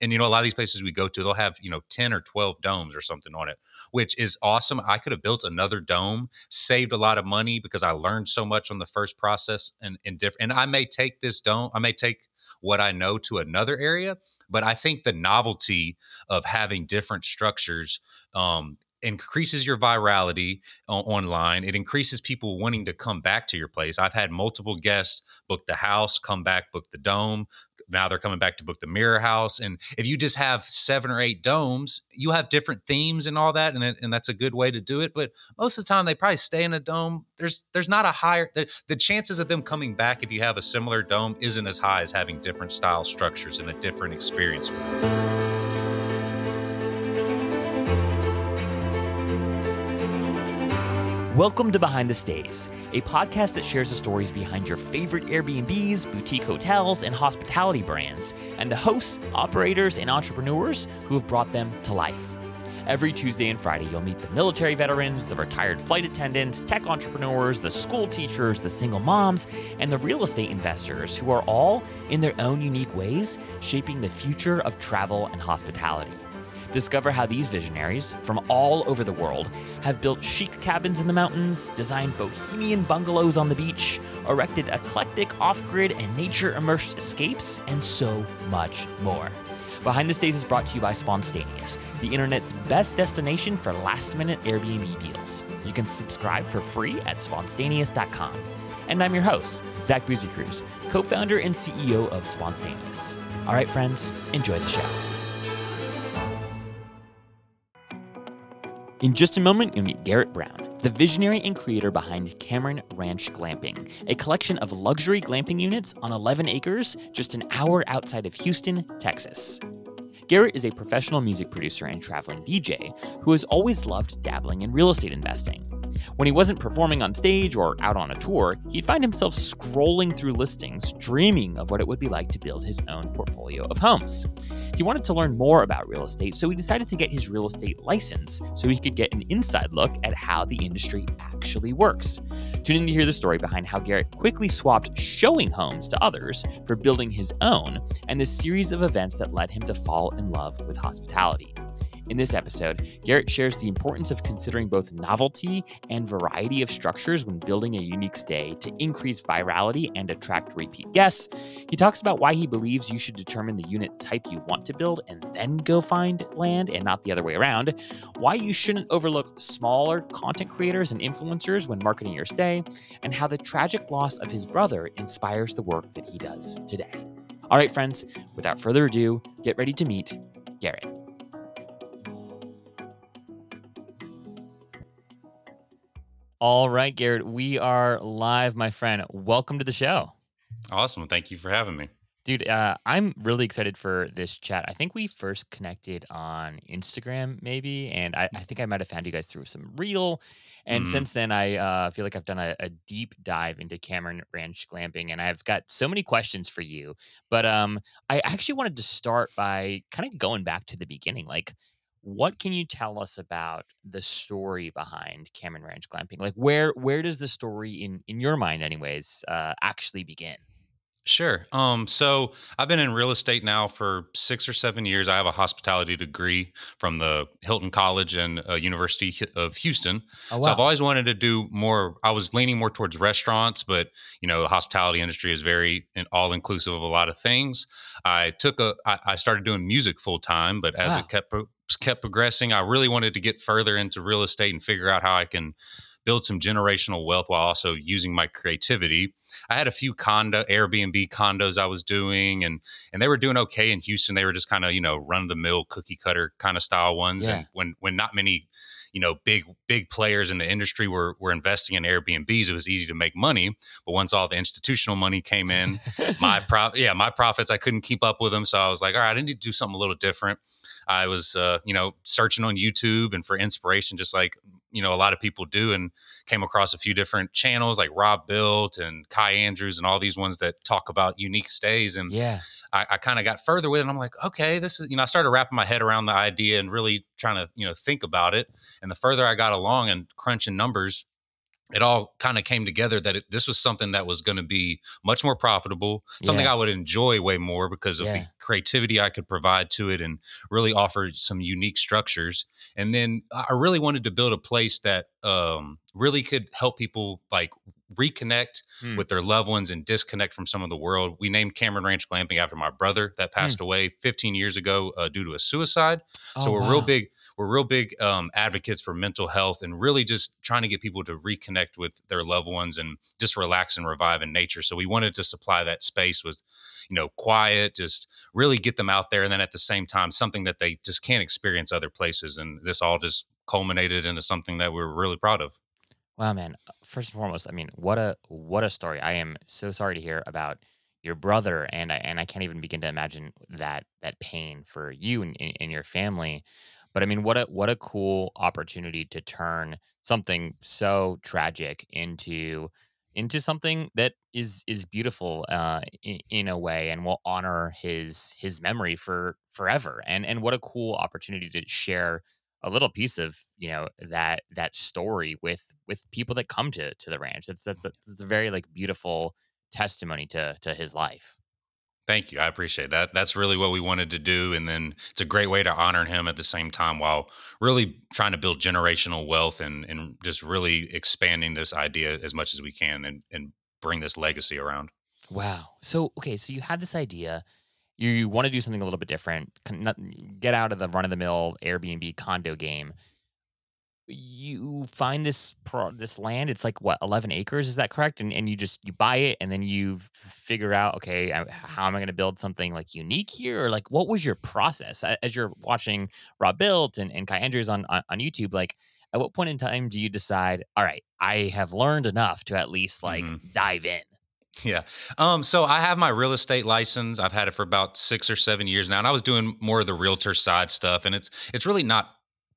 and you know a lot of these places we go to they'll have you know 10 or 12 domes or something on it which is awesome i could have built another dome saved a lot of money because i learned so much on the first process and in different and i may take this dome i may take what i know to another area but i think the novelty of having different structures um, increases your virality online. It increases people wanting to come back to your place. I've had multiple guests book the house, come back, book the dome. Now they're coming back to book the mirror house. And if you just have seven or eight domes, you have different themes and all that, and it, and that's a good way to do it. But most of the time, they probably stay in a dome. There's there's not a higher the, the chances of them coming back if you have a similar dome isn't as high as having different style structures and a different experience for them. Welcome to Behind the Stays, a podcast that shares the stories behind your favorite Airbnbs, boutique hotels, and hospitality brands, and the hosts, operators, and entrepreneurs who have brought them to life. Every Tuesday and Friday, you'll meet the military veterans, the retired flight attendants, tech entrepreneurs, the school teachers, the single moms, and the real estate investors who are all, in their own unique ways, shaping the future of travel and hospitality. Discover how these visionaries from all over the world have built chic cabins in the mountains, designed bohemian bungalows on the beach, erected eclectic off grid and nature immersed escapes, and so much more. Behind the Stays is brought to you by Spontaneous, the internet's best destination for last minute Airbnb deals. You can subscribe for free at spontaneous.com. And I'm your host, Zach Busekrus, co founder and CEO of Spontaneous. All right, friends, enjoy the show. In just a moment, you'll meet Garrett Brown, the visionary and creator behind Cameron Ranch Glamping, a collection of luxury glamping units on 11 acres just an hour outside of Houston, Texas. Garrett is a professional music producer and traveling DJ who has always loved dabbling in real estate investing. When he wasn't performing on stage or out on a tour, he'd find himself scrolling through listings, dreaming of what it would be like to build his own portfolio of homes. He wanted to learn more about real estate, so he decided to get his real estate license so he could get an inside look at how the industry actually works. Tune in to hear the story behind how Garrett quickly swapped showing homes to others for building his own and the series of events that led him to in love with hospitality. In this episode, Garrett shares the importance of considering both novelty and variety of structures when building a unique stay to increase virality and attract repeat guests. He talks about why he believes you should determine the unit type you want to build and then go find land and not the other way around, why you shouldn't overlook smaller content creators and influencers when marketing your stay, and how the tragic loss of his brother inspires the work that he does today. All right, friends, without further ado, get ready to meet Garrett. All right, Garrett, we are live, my friend. Welcome to the show. Awesome. Thank you for having me. Dude, uh, I'm really excited for this chat. I think we first connected on Instagram, maybe, and I, I think I might have found you guys through some reel. And mm since then, I uh, feel like I've done a, a, deep dive into Cameron Ranch glamping, and I've got so many questions for you. But um, I actually wanted to start by kind of going back to the beginning. Like, what can you tell us about the story behind Cameron Ranch glamping? Like where where does the story in in your mind anyways uh, actually begin? Sure. Um, so I've been in real estate now for six or seven years. I have a hospitality degree from the Hilton College and uh, University of Houston. Oh, wow. So I've always wanted to do more. I was leaning more towards restaurants, but you know, the hospitality industry is very all inclusive of a lot of things. I took a. I, I started doing music full time, but as wow. it kept kept progressing, I really wanted to get further into real estate and figure out how I can build some generational wealth while also using my creativity. I had a few condo Airbnb condos I was doing and and they were doing okay in Houston. They were just kind of, you know, run the mill cookie cutter kind of style ones. Yeah. And when when not many you know big big players in the industry were were investing in Airbnbs. It was easy to make money, but once all the institutional money came in, my pro yeah my profits I couldn't keep up with them. So I was like, all right, I need to do something a little different. I was, uh, you know, searching on YouTube and for inspiration, just like you know a lot of people do, and came across a few different channels like Robuilt and Kai Andrews and all these ones that talk about unique stays. And yeah, I, I kind of got further with it. And I'm like, okay, this is you know, I started wrapping my head around the idea and really trying to you know think about it. And the further I got along and crunching numbers, it all kind of came together that it, this was something that was going to be much more profitable, something Yeah. I would enjoy way more because of Yeah. the creativity I could provide to it and really offer some unique structures. And then I I really wanted to build a place that um, really could help people like reconnect Hmm. with their loved ones and disconnect from some of the world. We named Cameron Ranch Glamping after my brother that passed away 15 years ago uh, due to a suicide. So Oh, we're real big we're real big um, advocates for mental health and really just trying to get people to reconnect with their loved ones and just relax and revive in nature. So we wanted to supply that space with you know quiet just really get them out there and then at the same time something that they just can't experience other places and this all just culminated into something that we're really proud of Wow, man. uh, First and foremost, I mean, what a what a story. I am so sorry to hear about your brother, and I and I can't even begin to imagine that that pain for you and, and and your family. But I mean, what a what a cool opportunity to turn something so tragic into into something that is is beautiful uh, in, in a way, and will honor his his memory for forever. And and what a cool opportunity to share a little piece of you know that that story with with people that come to to the ranch. That's that's a, mm-hmm. that's a very like beautiful testimony to to his life. thank you i appreciate that that's really what we wanted to do and then it's a great way to honor him at the same time while really trying to build generational wealth and and just really expanding this idea as much as we can and and bring this legacy around Wow. So okay, so you had this idea. You, you want to do something a little bit different. Get out of the run of the mill Airbnb condo game. You find this pro, this land. It's like what eleven acres. Is that correct? And and you just you buy it and then you figure out okay uh, how am I going to build something like unique here or like what was your process as you're watching Robuilt and and Kai Andrews on, on on YouTube like. At what point in time do you decide, all right, I have learned enough to at least like Mhm. dive in? Yeah. Um, so I have my real estate license. I've had it for about six or seven years now, and I was doing more of the realtor side stuff. And it's it's really not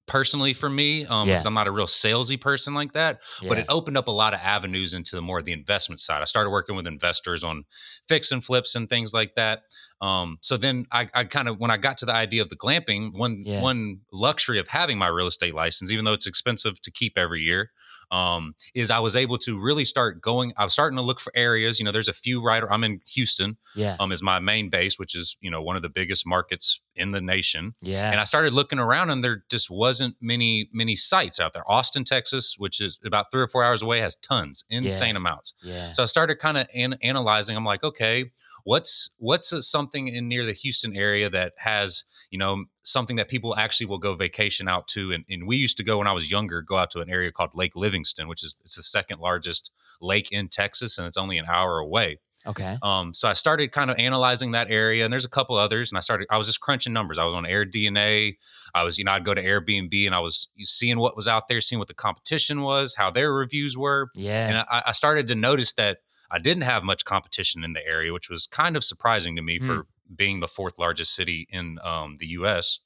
personally for me, um, Yeah. because I'm not a real salesy person like that. But it opened up a lot of avenues into the more of the investment side. I started working with investors on fix and flips and things like that. Um, so then I, I kind of when I got to the idea of the glamping, one Yeah. one luxury of having my real estate license, even though it's expensive to keep every year, um, is I was able to really start going. I was starting to look for areas. You know, there's a few right. I'm in Houston, yeah. um, is my main base, which is you know one of the biggest markets in the nation. Yeah. And I started looking around, and there just wasn't many many sites out there. Austin, Texas, which is about three or four hours away, has tons, insane amounts. yeah. So I started kind of an- analyzing. I'm like, okay, what's what's uh, something in near the Houston area that has you know something that people actually will go vacation out to? And, and we used to go when I was younger, go out to an area called Lake Livingston, which is it's the second largest lake in Texas, and it's only an hour away. okay. Um, so I started kind of analyzing that area, and there's a couple others, and I started. I was just crunching numbers. I was on AirDNA. I was, you know, I'd go to Airbnb, and I was seeing what was out there, seeing what the competition was, how their reviews were, Yeah. and I, I started to notice that I didn't have much competition in the area, which was kind of surprising to me Hmm. for being the fourth largest city in um, the U.S.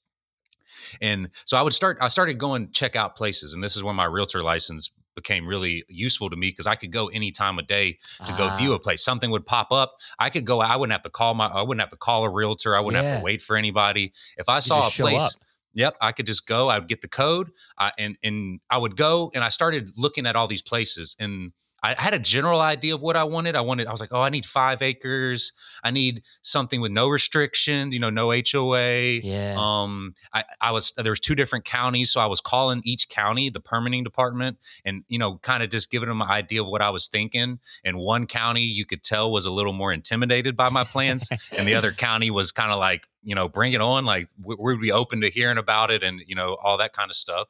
And so I would start. I started going check out places, and this is when my realtor license became really useful to me because I could go any time of day to go view Ah, a place. Something would pop up. I could go. I wouldn't have to call my. I wouldn't have to call a realtor. I wouldn't have to wait for anybody. If I You saw a place, up. yep, I could just go. I would get the code, uh, and and I would go. And I started looking at all these places, and I had a general idea of what I wanted. I wanted. I was like, oh, I need five acres. I need something with no restrictions. You know, no HOA. Yeah. Um, I, I was there was two different counties, so I was calling each county the permitting department, and you know, kind of just giving them an idea of what I was thinking. And one county you could tell was a little more intimidated by my plans, and the other county was kind of like, you know, bring it on, like we- we'd be open to hearing about it, and you know, all that kind of stuff.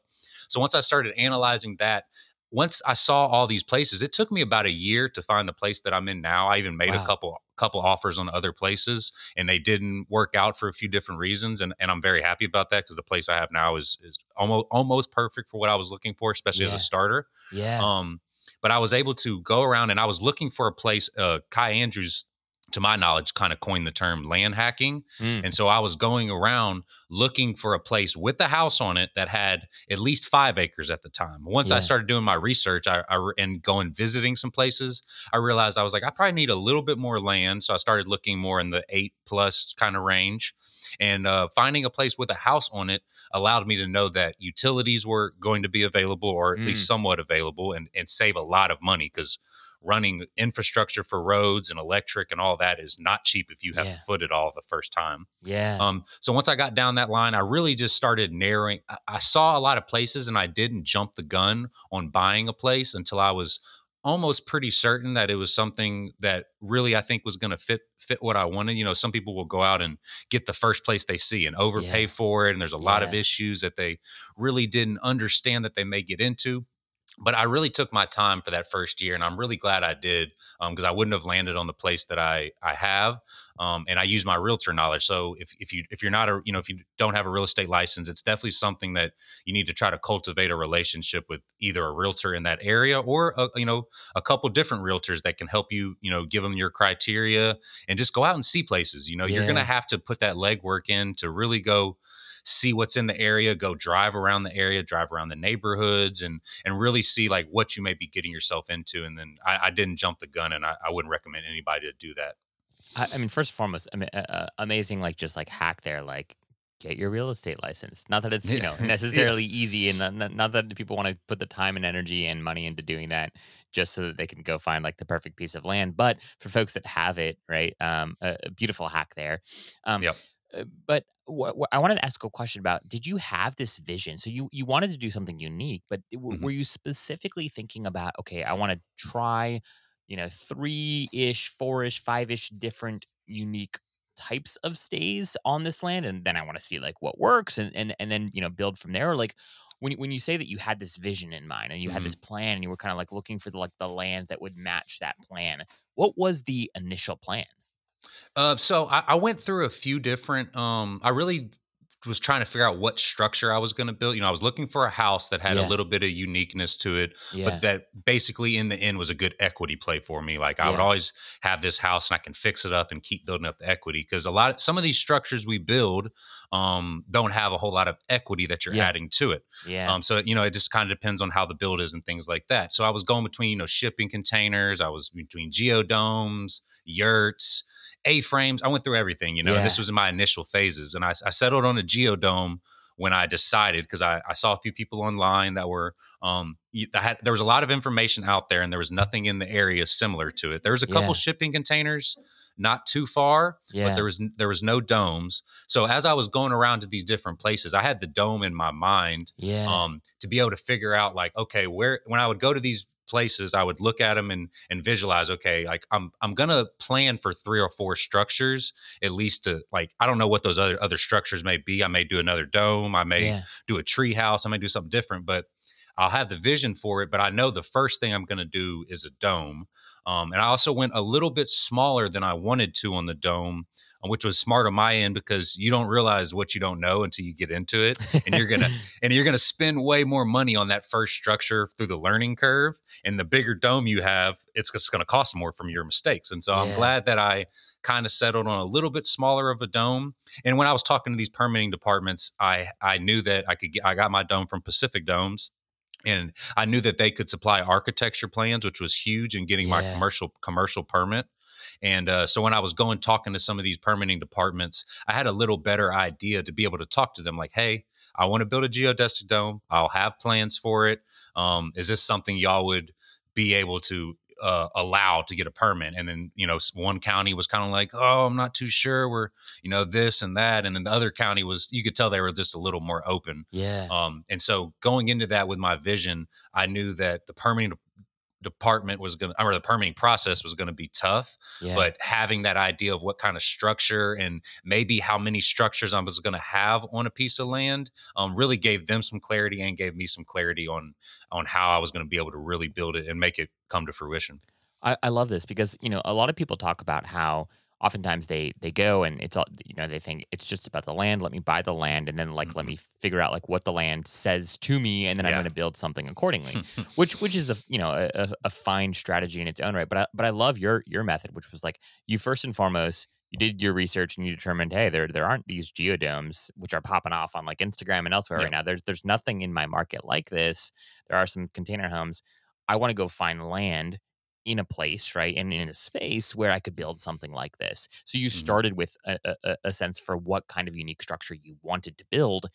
So once I started analyzing that. Once I saw all these places, it took me about a year to find the place that I'm in now. I even made Wow. a couple couple offers on other places, and they didn't work out for a few different reasons and, and i'm very happy about that because the place i have now is is almost almost perfect for what i was looking for especially as a starter yeah. um but i was able to go around and i was looking for a place uh kai andrews to my knowledge, kind of coined the term land hacking. Mm. And so I was going around looking for a place with a house on it that had at least five acres at the time. Once I started doing my research I, I and going visiting some places, I realized I was like, I probably need a little bit more land. So I started looking more in the eight plus kind of range. And uh, finding a place with a house on it allowed me to know that utilities were going to be available or at Mm. least somewhat available and, and save a lot of money because running infrastructure for roads and electric and all that is not cheap if you have Yeah. to foot it all the first time. Yeah. Um, so once I got down that line, I really just started narrowing. I, I saw a lot of places and I didn't jump the gun on buying a place until I was almost pretty certain that it was something that really I think was going to fit fit what I wanted. You know, some people will go out and get the first place they see and overpay Yeah. for it, and there's a lot of issues that they really didn't understand that they may get into. But I really took my time for that first year, and I'm really glad I did because I wouldn't have landed on the place that I I have. Um, and I use my realtor knowledge. So if if you if you're not a you know if you don't have a real estate license, it's definitely something that you need to try to cultivate a relationship with either a realtor in that area or a, you know a couple different realtors that can help you you know give them your criteria and just go out and see places. You know you're gonna have to put that legwork in to really go see what's in the area go drive around the area drive around the neighborhoods and and really see like what you may be getting yourself into and then i, I didn't jump the gun and I, I wouldn't recommend anybody to do that I, I mean, first and foremost, I mean, uh, amazing, like just like hack there, like get your real estate license. Not that it's you know Yeah. necessarily easy, and not, not, not that people want to put the time and energy and money into doing that just so that they can go find like the perfect piece of land. But for folks that have it, right, um, a, a beautiful hack there. Um, Yep. Uh, But wh- wh- I wanted to ask a question about: Did you have this vision? So you you wanted to do something unique, but w- Mhm. were you specifically thinking about? Okay, I want to try you know, three ish, four ish, five ish different unique types of stays on this land. And then I want to see like what works and, and, and then, you know, build from there. Or like when, you- when you say that you had this vision in mind and you had Mhm. this plan and you were kind of like looking for the, like the land that would match that plan, what was the initial plan? Uh, so I, I went through a few different. Um, I really was trying to figure out what structure I was going to build. You know, I was looking for a house that had Yeah. a little bit of uniqueness to it, Yeah. but that basically in the end was a good equity play for me. Like I would always have this house and I can fix it up and keep building up the equity because a lot of some of these structures we build um, don't have a whole lot of equity that you're Yeah. adding to it. yeah. Um, so you know, it just kind of depends on how the build is and things like that. So I was going between you know shipping containers, I was between geodomes, yurts, A frames. I went through everything. You know, and this was in my initial phases, and I, I settled on a geodome when I decided because I, I saw a few people online that were um that had there was a lot of information out there and there was nothing in the area similar to it. There was a couple Yeah. shipping containers not too far, yeah. but there was there was no domes. So as I was going around to these different places, I had the dome in my mind yeah. um, to be able to figure out like okay where when i would go to these places i would look at them and and visualize okay like i'm i'm gonna plan for three or four structures at least to like i don't know what those other other structures may be i may do another dome i may yeah. do a tree house i may do something different but i'll have the vision for it but i know the first thing i'm gonna do is a dome um, and i also went a little bit smaller than i wanted to on the dome which was smart on my end because you don't realize what you don't know until you get into it and you're gonna and you're going to spend way more money on that first structure through the learning curve and the bigger dome you have it's just going to cost more from your mistakes and so i'm glad that i kind of settled on a little bit smaller of a dome and when i was talking to these permitting departments i i knew that i could get i got my dome from pacific domes and i knew that they could supply architecture plans which was huge in getting my commercial commercial permit and uh, so when I was going talking to some of these permitting departments, I had a little better idea to be able to talk to them like, hey, I want to build a geodesic dome. I'll have plans for it. Um, is this something y'all would be able to uh, allow to get a permit? And then, you know, one county was kind of like, oh, I'm not too sure. We're, you know, this and that. And then the other county was, you could tell they were just a little more open. yeah. Um, and so going into that with my vision, I knew that the permitting department was going to, or the permitting process was going to be tough yeah. but having that idea of what kind of structure and maybe how many structures I was going to have on a piece of land um, really gave them some clarity and gave me some clarity on on how I was going to be able to really build it and make it come to fruition. I, I love this because you know a lot of people talk about how oftentimes they they go and it's all you know they think it's just about the land let me buy the land and then like mm-hmm. let me figure out like what the land says to me and then yeah. i'm going to build something accordingly which which is a you know a, a fine strategy in its own right but I, but i love your your method which was like you first and foremost you did your research and you determined, hey, there there aren't these geodomes which are popping off on like Instagram and elsewhere right now. There's there's nothing in my market like this. There are some container homes. I want to go find land in a place, right, and in a space where I could build something like this. So you mm-hmm. started with a, a, a sense for what kind of unique structure you wanted to build,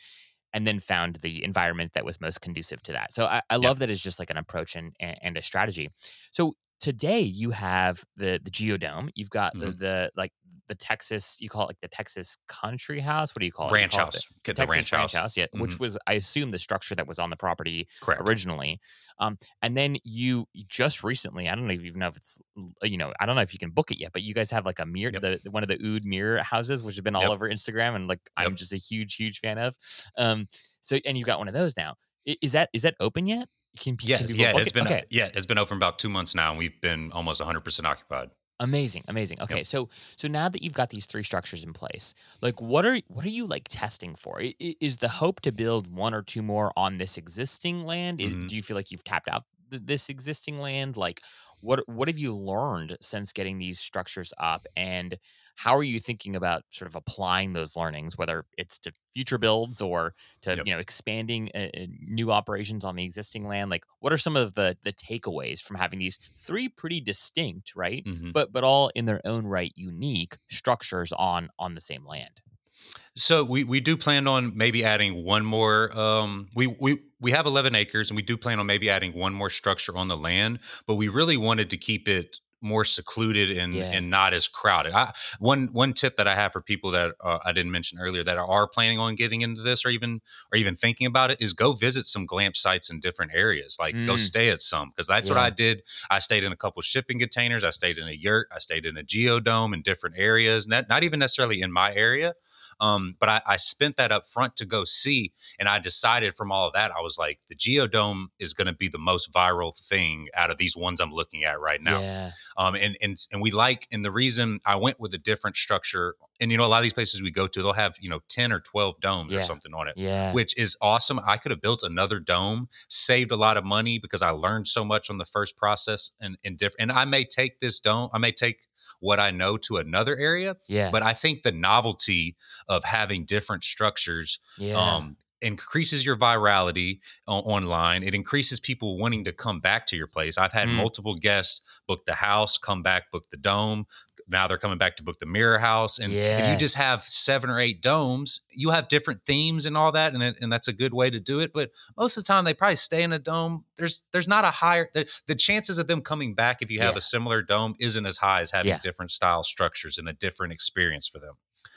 and then found the environment that was most conducive to that. So I, I love that it's just like an approach and, and a strategy. So today you have the the geodome. You've got mm-hmm. the, the like the Texas, you call it like the Texas Country House. What do you call ranch it? Ranch house. Get the ranch, ranch house. Yeah, mm-hmm. which was I assume the structure that was on the property Correct. originally. Um, and then you just recently, I don't even know if it's you know, I don't know if you can book it yet, but you guys have like a mirror, yep. the one of the ÖÖD mirror houses, which have been all yep. over Instagram, and like yep. I'm just a huge, huge fan of. Um, so and you got one of those now. Is that is that open yet? Can, yes, can yeah, it's been okay. yeah, it's been open about two months now, and we've been almost 100 percent occupied. Amazing, amazing. Okay, yep. so so now that you've got these three structures in place, like what are what are you like testing for? Is the hope to build one or two more on this existing land? Mm-hmm. do you feel like you've tapped out this existing land? Like what what have you learned since getting these structures up and how are you thinking about sort of applying those learnings whether it's to future builds or to yep. you know expanding uh, uh, new operations on the existing land like what are some of the the takeaways from having these three pretty distinct right mm-hmm. but but all in their own right unique structures on on the same land so we, we do plan on maybe adding one more. Um, we we we have 11 acres, and we do plan on maybe adding one more structure on the land. But we really wanted to keep it more secluded and yeah. and not as crowded. I, one one tip that I have for people that uh, I didn't mention earlier that are planning on getting into this or even or even thinking about it is go visit some glamp sites in different areas. Like mm. go stay at some because that's yeah. what I did. I stayed in a couple shipping containers. I stayed in a yurt. I stayed in a geodome in different areas. Not not even necessarily in my area. Um, but I, I, spent that up front to go see, and I decided from all of that, I was like, the Geodome is going to be the most viral thing out of these ones I'm looking at right now. Yeah. Um, and and and we like, and the reason I went with a different structure, and you know, a lot of these places we go to, they'll have you know ten or twelve domes yeah. or something on it, yeah, which is awesome. I could have built another dome, saved a lot of money because I learned so much on the first process, and and different. And I may take this dome, I may take what I know to another area. Yeah. But I think the novelty of having different structures yeah. um, increases your virality online. It increases people wanting to come back to your place. I've had mm. multiple guests book the house, come back, book the dome, now they're coming back to book the mirror house and yeah. if you just have seven or eight domes you have different themes and all that and, and that's a good way to do it but most of the time they probably stay in a dome there's there's not a higher the, the chances of them coming back if you have yeah. a similar dome isn't as high as having yeah. different style structures and a different experience for them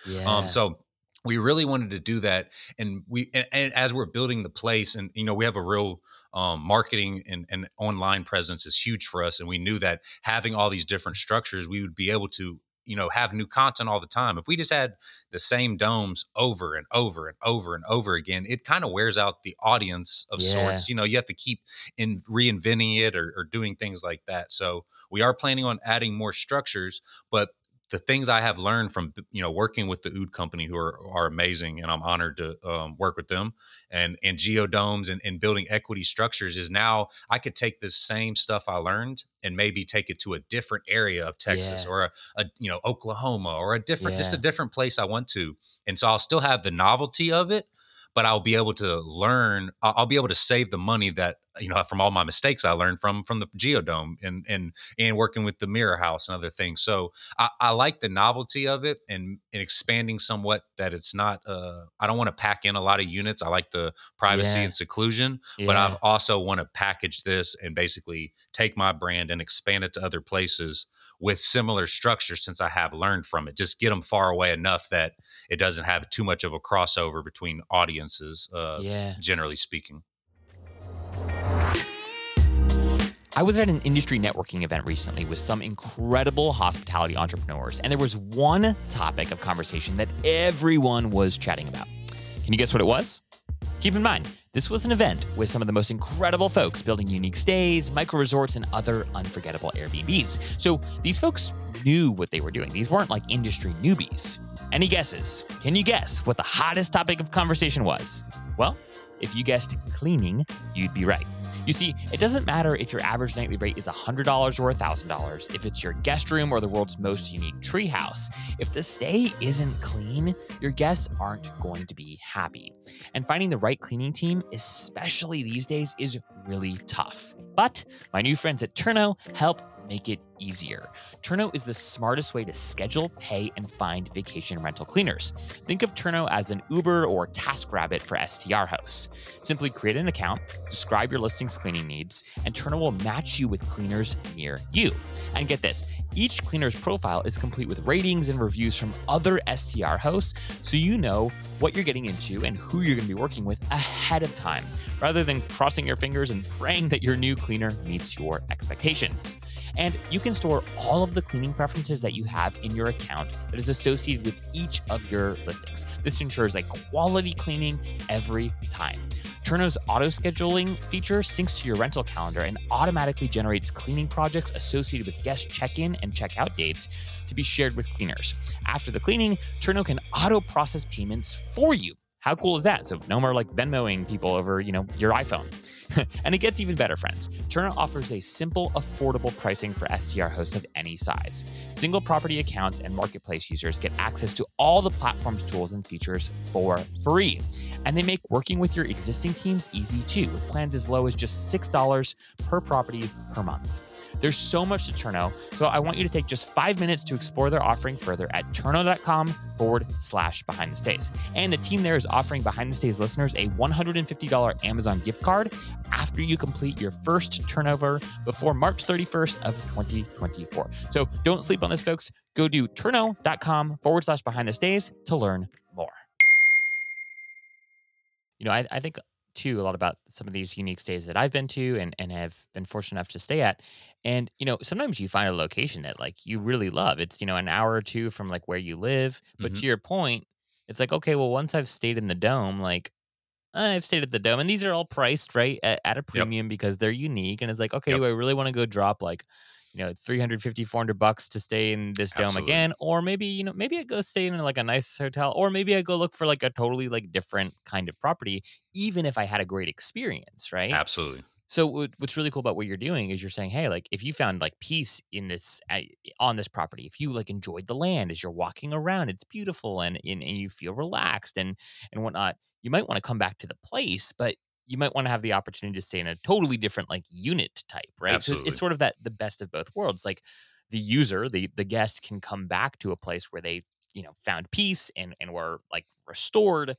yeah. um so we really wanted to do that and we and, and, as we're building the place and you know we have a real um, marketing and, and online presence is huge for us and we knew that having all these different structures we would be able to you know have new content all the time if we just had the same domes over and over and over and over again it kind of wears out the audience of yeah. sorts you know you have to keep in reinventing it or, or doing things like that so we are planning on adding more structures but the things I have learned from you know working with the ÖÖD company, who are are amazing, and I'm honored to um, work with them, and and geodomes and, and building equity structures is now I could take this same stuff I learned and maybe take it to a different area of Texas yeah. or a, a, you know Oklahoma or a different yeah. just a different place I want to, and so I'll still have the novelty of it, but I'll be able to learn. I'll be able to save the money that you know from all my mistakes I learned from from the Geodome and and and working with the Mirror House and other things. So I, I like the novelty of it and, and expanding somewhat that it's not. Uh, I don't want to pack in a lot of units. I like the privacy yeah. and seclusion, yeah. but I've also want to package this and basically take my brand and expand it to other places with similar structures since I have learned from it. Just get them far away enough that it doesn't have too much of a crossover between audiences. Uh, yeah. generally speaking. I was at an industry networking event recently with some incredible hospitality entrepreneurs, and there was one topic of conversation that everyone was chatting about. Can you guess what it was? Keep in mind, This was an event with some of the most incredible folks building unique stays, micro resorts, and other unforgettable Airbnbs. So these folks knew what they were doing. These weren't like industry newbies. Any guesses? Can you guess what the hottest topic of conversation was? Well, if you guessed cleaning, you'd be right. You see, it doesn't matter if your average nightly rate is $100 or $1,000, if it's your guest room or the world's most unique treehouse. If the stay isn't clean, your guests aren't going to be happy. And finding the right cleaning team, especially these days, is really tough. But my new friends at Turno help make it easier. Turno is the smartest way to schedule, pay, and find vacation rental cleaners. Think of Turno as an Uber or TaskRabbit for STR hosts. Simply create an account, describe your listing's cleaning needs, and Turno will match you with cleaners near you. And get this each cleaner's profile is complete with ratings and reviews from other STR hosts, so you know what you're getting into and who you're going to be working with ahead of time, rather than crossing your fingers and praying that your new cleaner meets your expectations. And you can store all of the cleaning preferences that you have in your account that is associated with each of your listings. This ensures a quality cleaning every time. Turno's auto scheduling feature syncs to your rental calendar and automatically generates cleaning projects associated with guest check in and check out dates to be shared with cleaners. After the cleaning, Turno can auto process payments for you. How cool is that? So no more like Venmoing people over, you know, your iPhone. and it gets even better, friends. Turno offers a simple, affordable pricing for STR hosts of any size. Single property accounts and marketplace users get access to all the platform's tools and features for free. And they make working with your existing teams easy too, with plans as low as just $6 per property per month. There's so much to Turno, so I want you to take just five minutes to explore their offering further at turno.com forward slash behind the stays. And the team there is offering behind the stays listeners a $150 Amazon gift card after you complete your first turnover before March 31st of 2024. So don't sleep on this, folks. Go to turno.com forward slash behind the stays to learn more. You know, I, I think too a lot about some of these unique stays that I've been to and, and have been fortunate enough to stay at. And, you know, sometimes you find a location that like you really love. It's, you know, an hour or two from like where you live. But Mhm. to your point, it's like, okay, well, once I've stayed in the dome, like I've stayed at the dome and these are all priced right at, at a premium because they're unique. And it's like, okay, Yep. do I really want to go drop like, you know, 350, 400 bucks to stay in this dome Absolutely. again? Or maybe, you know, maybe I go stay in like a nice hotel, or maybe I go look for like a totally like different kind of property, even if I had a great experience, right? Absolutely. So what's really cool about what you're doing is you're saying, hey, like if you found like peace in this on this property, if you like enjoyed the land as you're walking around, it's beautiful and and, and you feel relaxed and and whatnot, you might want to come back to the place, but you might want to have the opportunity to stay in a totally different like unit type, right? So it's sort of that the best of both worlds. Like the user, the the guest can come back to a place where they you know found peace and and were like restored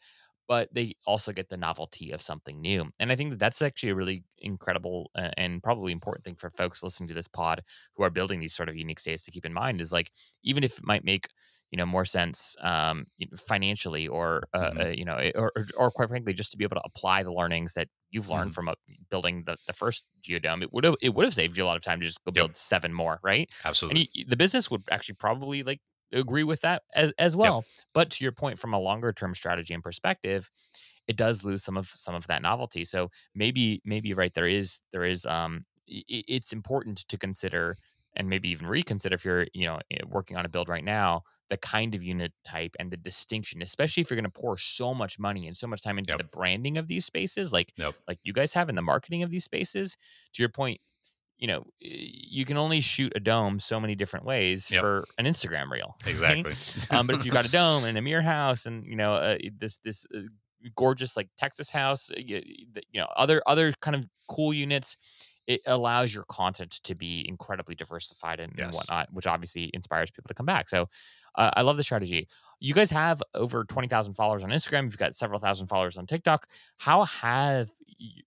but they also get the novelty of something new. And I think that that's actually a really incredible uh, and probably important thing for folks listening to this pod who are building these sort of unique states to keep in mind is like even if it might make you know more sense um, financially or uh, Mhm. uh, you know or, or or quite frankly just to be able to apply the learnings that you've learned Mhm. from uh, building the, the first geodome it would have it would have saved you a lot of time to just go Yep. build seven more right and Absolutely. you, the business would actually probably like agree with that as as well but to your point from a longer term strategy and perspective it does lose some of some of that novelty so maybe maybe right there is there is um it's important to consider and maybe even reconsider if you're you know eh, working on a build right now the kind of unit type and the distinction especially if you're going to pour so much money and so much time into Yep. the branding of these spaces like Yep. like you guys have in the marketing of these spaces to your point you know you can only shoot a dome so many different ways Yep. for an instagram reel right? Exactly. um, but if you've got a dome and a mirror house and you know uh, this this uh, gorgeous like Texas house, uh, you, you know other other kind of cool units, it allows your content to be incredibly diversified and, and whatnot, which obviously inspires people to come back. So uh, I love the strategy. You guys have over twenty thousand followers on Instagram. You've got several thousand followers on TikTok. How have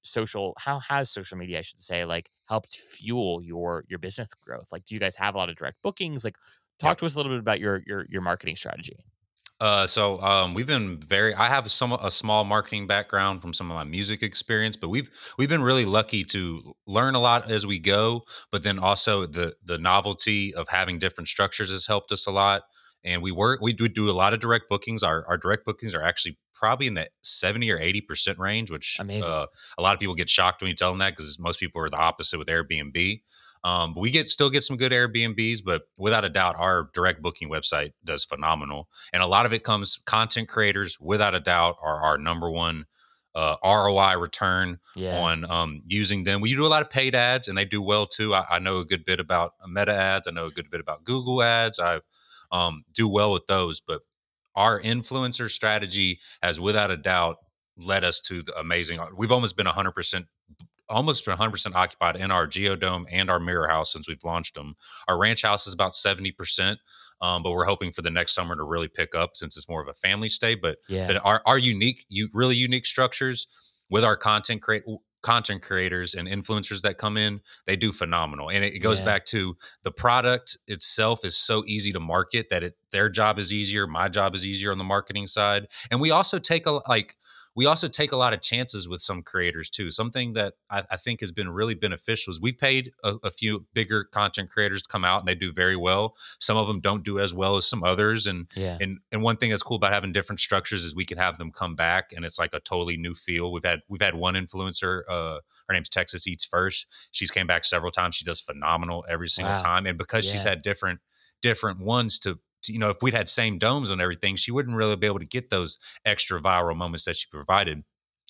social? How has social media, I should say, like helped fuel your your business growth? Like, do you guys have a lot of direct bookings? Like, talk Yep. to us a little bit about your your your marketing strategy. Uh, so um, we've been very. I have some a small marketing background from some of my music experience, but we've we've been really lucky to learn a lot as we go. But then also the the novelty of having different structures has helped us a lot. and we work we do do a lot of direct bookings our, our direct bookings are actually probably in the 70 or 80 percent range which Amazing. Uh, a lot of people get shocked when you tell them that because most people are the opposite with airbnb um, we get still get some good airbnbs but without a doubt our direct booking website does phenomenal and a lot of it comes content creators without a doubt are our number one uh, ROI return yeah. on um, using them. We do a lot of paid ads, and they do well too. I, I, know a good bit about Meta ads. I know a good bit about Google ads. I um, do well with those, but our influencer strategy has, without a doubt, led us to the amazing. We've almost been 100 percent almost been 100% occupied in our geodome and our mirror house since we've launched them our ranch house is about 70% um, but we're hoping for the next summer to really pick up since it's more of a family stay. But yeah. that our, our unique, you really unique structures with our content create content creators and influencers that come in, they do phenomenal. And it, it goes yeah. back to the product itself is so easy to market that it their job is easier, my job is easier on the marketing side. And we also take a like we also take a lot of chances with some creators too. Something that I, I think has been really beneficial is we've paid a, a, few bigger content creators to come out and they do very well. Some of them don't do as well as some others. And yeah. and and one thing that's cool about having different structures is we can have them come back and it's like a totally new feel. We've had we've had one influencer, uh, her name's Texas Eats First. She's came back several times. She does phenomenal every single wow. time. And because yeah. she's had different different ones to you know, if we'd had same domes and everything, she wouldn't really be able to get those extra viral moments that she provided.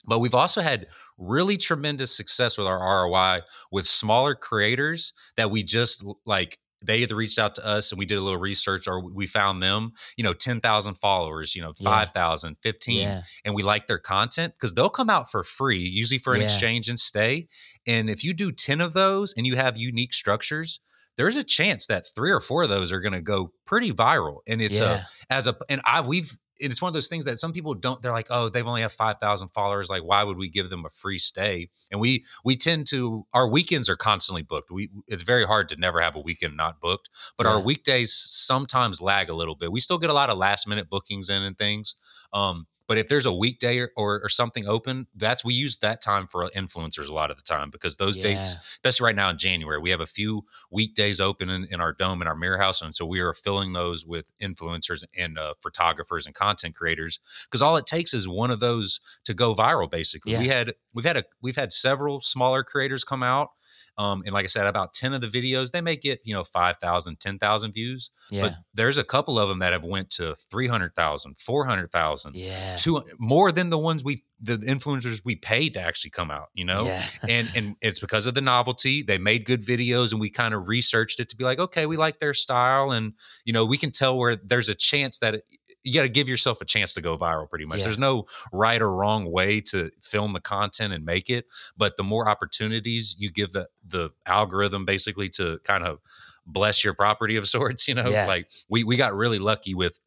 But we've also had really tremendous success with our ROI with smaller creators that we just like they either reached out to us and we did a little research or we found them, you know, 10,000 followers, you know, 5,000, yeah. 15, yeah. and we like their content because they'll come out for free, usually for an yeah. exchange and stay. And if you do 10 of those and you have unique structures, there's a chance that three or four of those are going to go pretty viral. And it's yeah. a as a and I we've it's one of those things that some people don't they're like oh they've only have 5000 followers like why would we give them a free stay and we we tend to our weekends are constantly booked we it's very hard to never have a weekend not booked but yeah. our weekdays sometimes lag a little bit we still get a lot of last minute bookings in and things um but if there's a weekday or, or, or, something open, that's we use that time for influencers a lot of the time because those yeah. dates, especially right now in January, we have a few weekdays open in, in, our dome in our mirror house, and so we are filling those with influencers and uh, photographers and content creators because all it takes is one of those to go viral. Basically, yeah. we had we've had a we've had several smaller creators come out um, and like I said, about 10 of the videos, they may get, you know, 5,000, 10,000 views. Yeah. But there's a couple of them that have went to 300,000, 400,000. Yeah. Two, more than the ones we, the influencers we paid to actually come out, you know? Yeah. and, and it's because of the novelty. They made good videos and we kind of researched it to be like, okay, we like their style. And, you know, we can tell where there's a chance that it, you got to give yourself a chance to go viral pretty much. Yeah. There's no right or wrong way to film the content and make it, but the more opportunities you give the the algorithm basically to kind of bless your property of sorts, you know, yeah. like we we got really lucky with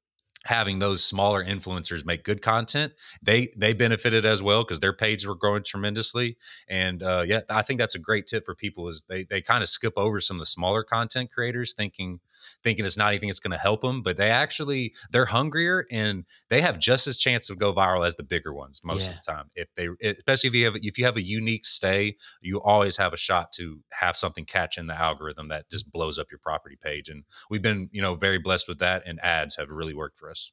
having those smaller influencers make good content they they benefited as well because their pages were growing tremendously and uh, yeah i think that's a great tip for people is they they kind of skip over some of the smaller content creators thinking thinking it's not anything that's going to help them but they actually they're hungrier and they have just as chance to go viral as the bigger ones most yeah. of the time if they especially if you have if you have a unique stay you always have a shot to have something catch in the algorithm that just blows up your property page and we've been you know very blessed with that and ads have really worked for us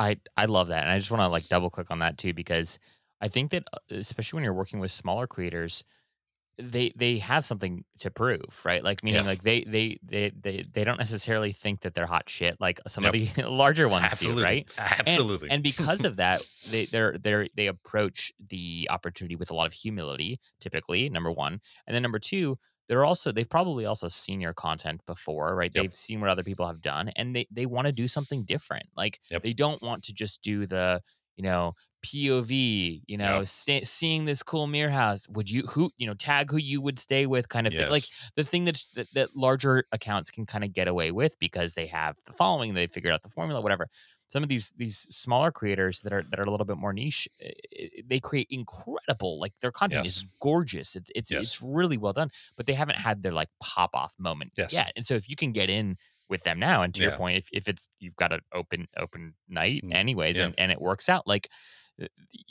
I I love that, and I just want to like double click on that too because I think that uh, especially when you're working with smaller creators, they they have something to prove, right? Like meaning yes. like they, they they they they don't necessarily think that they're hot shit like some yep. of the larger ones Absolutely. do, right? Absolutely. And, and because of that, they they're they they approach the opportunity with a lot of humility, typically, number one. And then number two, they're also they've probably also seen your content before right yep. they've seen what other people have done and they they want to do something different like yep. they don't want to just do the you know pov you know yep. st- seeing this cool mirror house would you who you know tag who you would stay with kind of yes. thing like the thing that, that that larger accounts can kind of get away with because they have the following they figured out the formula whatever some of these these smaller creators that are that are a little bit more niche eh, eh, they create incredible like their content yes. is gorgeous it's it's yes. it's really well done but they haven't had their like pop off moment yet and so if you can get in with them now and to yeah. your point if, if it's you've got an open open night mm, anyways yeah. and, and it works out like Uh,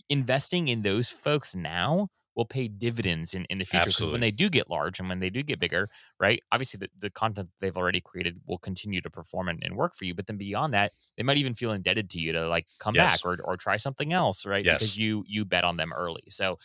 investing in those folks now will pay dividends in, in the future because when they do get large and when they do get bigger, right? Obviously, the, the content they've already created will continue to perform and, and work for you. But then beyond that, they might even feel indebted to you to like come Yes. back or or try something else, right? Yes. Because you you bet on them early. So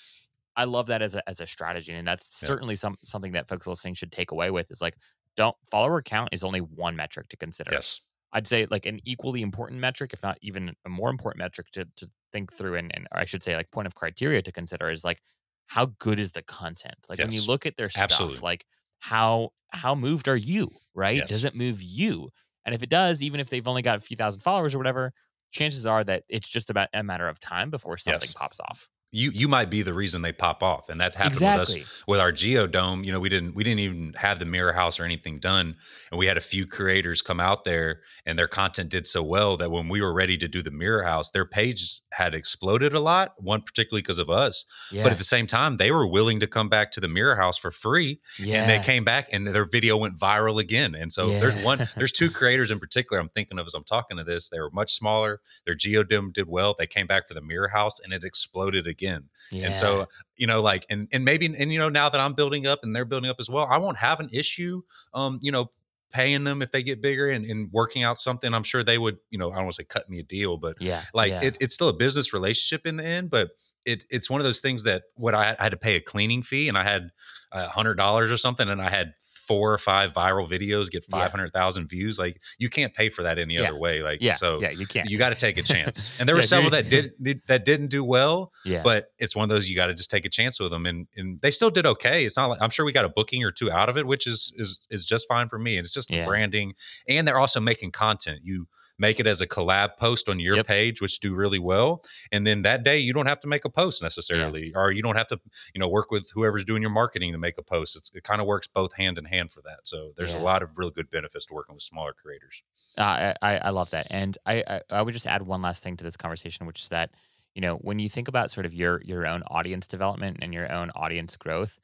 I love that as a as a strategy, and that's Yeah. certainly some something that folks listening should take away with is like don't follower count is only one metric to consider. Yes. I'd say like an equally important metric, if not even a more important metric to to think through, and, and or I should say like point of criteria to consider is like how good is the content? Like when you look at their stuff, Absolutely. like how how moved are you? Right? Yes. Does it move you? And if it does, even if they've only got a few thousand followers or whatever, chances are that it's just about a matter of time before something Yes. pops off. You you might be the reason they pop off, and that's happened Exactly. with us with our geodome. You know, we didn't we didn't even have the mirror house or anything done, and we had a few creators come out there, and their content did so well that when we were ready to do the mirror house, their page had exploded a lot. One particularly because of us, Yeah. but at the same time, they were willing to come back to the mirror house for free, yeah. and they came back, and their video went viral again. And so there's one, there's two creators in particular I'm thinking of as I'm talking to this. They were much smaller. Their geodome did well. They came back for the mirror house, and it exploded again. Yeah. And so, you know, like, and and maybe, and you know, now that I'm building up and they're building up as well, I won't have an issue, um, you know, paying them if they get bigger and, and working out something. I'm sure they would, you know, I don't want to say cut me a deal, but yeah. like yeah. it, it's still a business relationship in the end. But it, it's one of those things that what I, I had to pay a cleaning fee and I had a hundred dollars or something, and I had four or five viral videos get Yeah. five hundred thousand views. Like you can't pay for that any Yeah. other way. Like yeah. so. yeah, you can't. You got to take a chance, and there were Yeah, several that did, that didn't do well yeah. but it's one of those you got to just take a chance with them and and they still did okay it's not like i'm sure we got a booking or two out of it which is is is just fine for me and it's just the branding and they're also making content you make it as a collab post on your Yep. page which do really well and then that day you don't have to make a post necessarily or you don't have to you know work with whoever's doing your marketing to make a post it's, it kind of works both hand in hand for that so there's Yeah. a lot of really good benefits to working with smaller creators Uh, I, I I love that, and I, I I would just add one last thing to this conversation, which is that you know when you think about sort of your your own audience development and your own audience growth,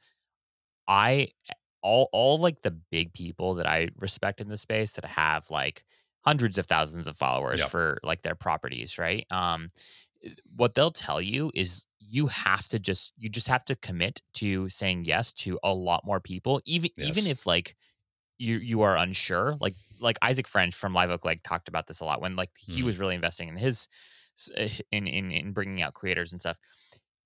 I all all like the big people that I respect in the space that have like hundreds of thousands of followers Yep. for like their properties, right? Um, what they'll tell you is you have to just you just have to commit to saying yes to a lot more people, even even if like you you are unsure like like isaac french from live oak like talked about this a lot when like he Mhm. was really investing in his s- uh, h- in, in in bringing out creators and stuff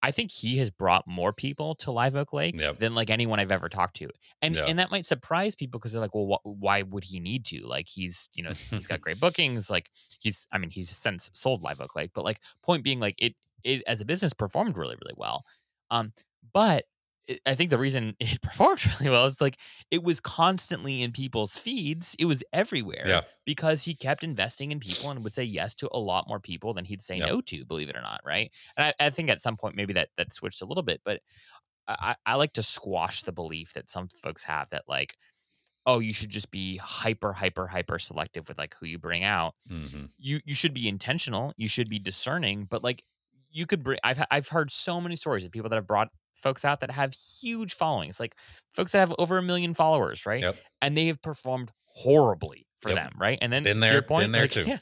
i think he has brought more people to live oak lake Yep. than like anyone i've ever talked to and Yeah. and that might surprise people because they're like well wh- why would he need to like he's you know he's got great bookings like he's i mean he's since sold live oak lake but like point being like it it as a business performed really really well um but it, I think the reason it performed really well is like it was constantly in people's feeds. It was everywhere Yeah. because he kept investing in people and would say yes to a lot more people than he'd say Yep. no to, believe it or not. Right. And I, I think at some point maybe that that switched a little bit, but I, I like to squash the belief that some folks have that like, oh, you should just be hyper, hyper, hyper selective with like who you bring out Mhm. you you should be intentional you should be discerning but like you could bring i've i've heard so many stories of people that have brought folks out that have huge followings like folks that have over a million followers right Yep. and they have performed horribly for Yep. them right and then Been to there, your been there too. yeah,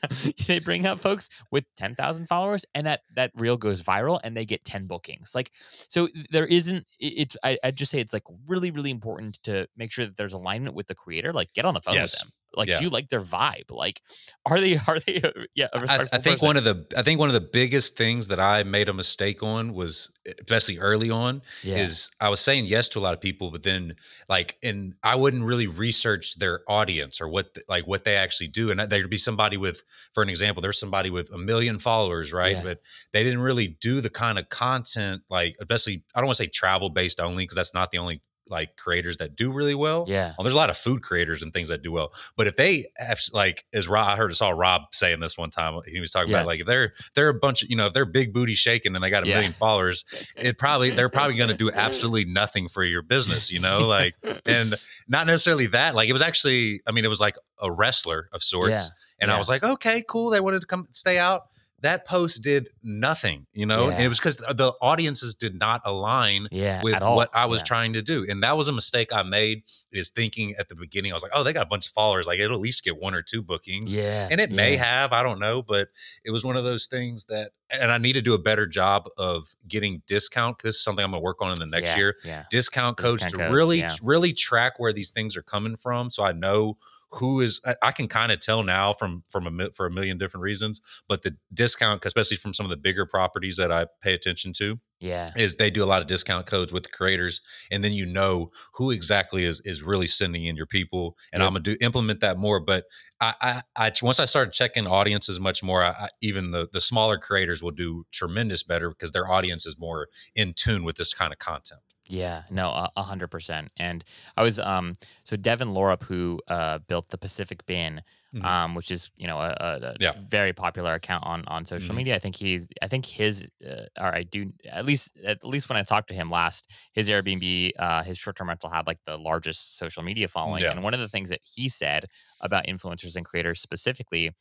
they bring out folks with 10,000 followers and that that reel goes viral and they get 10 bookings like so there isn't it's I, I just say it's like really really important to make sure that there's alignment with the creator like get on the phone Yes. with them like Yeah. do you like their vibe like are they are they uh, yeah a I, respectful I think person? one of the I think one of the biggest things that I made a mistake on was especially early on yeah. is I was saying yes to a lot of people, but then like and I wouldn't really research their audience or what like what they actually do. And there'd be somebody with, for an example, there's somebody with a million followers, right? Yeah. But they didn't really do the kind of content like especially I don't want to say travel based only because that's not the only like creators that do really well. yeah Well, there's a lot of food creators and things that do well, but if they have, like, as Rob, I heard, I saw Rob saying this one time. He was talking Yeah. about like if they're they're a bunch, of, you know, if they're big booty shaking and they got a Yeah. million followers, it probably they're probably going to do absolutely nothing for your business, you know, like, and not necessarily that. Like, it was actually, I mean, it was like a wrestler of sorts, and I was like, okay, cool. They wanted to come stay out. That post did nothing, you know, Yeah. it was because the audiences did not align yeah with what I was Yeah. trying to do. And that was a mistake I made is thinking at the beginning, I was like, oh, they got a bunch of followers. Like it'll at least get one or two bookings. yeah And it may have, I don't know, but it was one of those things that and I need to do a better job of getting discount. This is something I'm gonna work on in the next Yeah, year. yeah. Discount codes Discount to codes, really, yeah. really track where these things are coming from, so I know who is. I, I can kind of tell now from from a for a million different reasons, but the discount, especially from some of the bigger properties that I pay attention to, Yeah. is they do a lot of discount codes with the creators and then you know who exactly is is really sending in your people and Yep. i'm gonna do implement that more but I, I i once i started checking audiences much more I, I, even the the smaller creators will do tremendous better because their audience is more in tune with this kind of content Yeah, no, a hundred percent. And I was um so Devin Lorup, who uh built the Pacific Bin, Mhm. um, which is you know a, a, Yeah. very popular account on on social Mhm. media. I think he's I think his uh, or I do at least at least when I talked to him last, his Airbnb, uh, his short term rental had like the largest social media following. Yeah. And one of the things that he said about influencers and creators specifically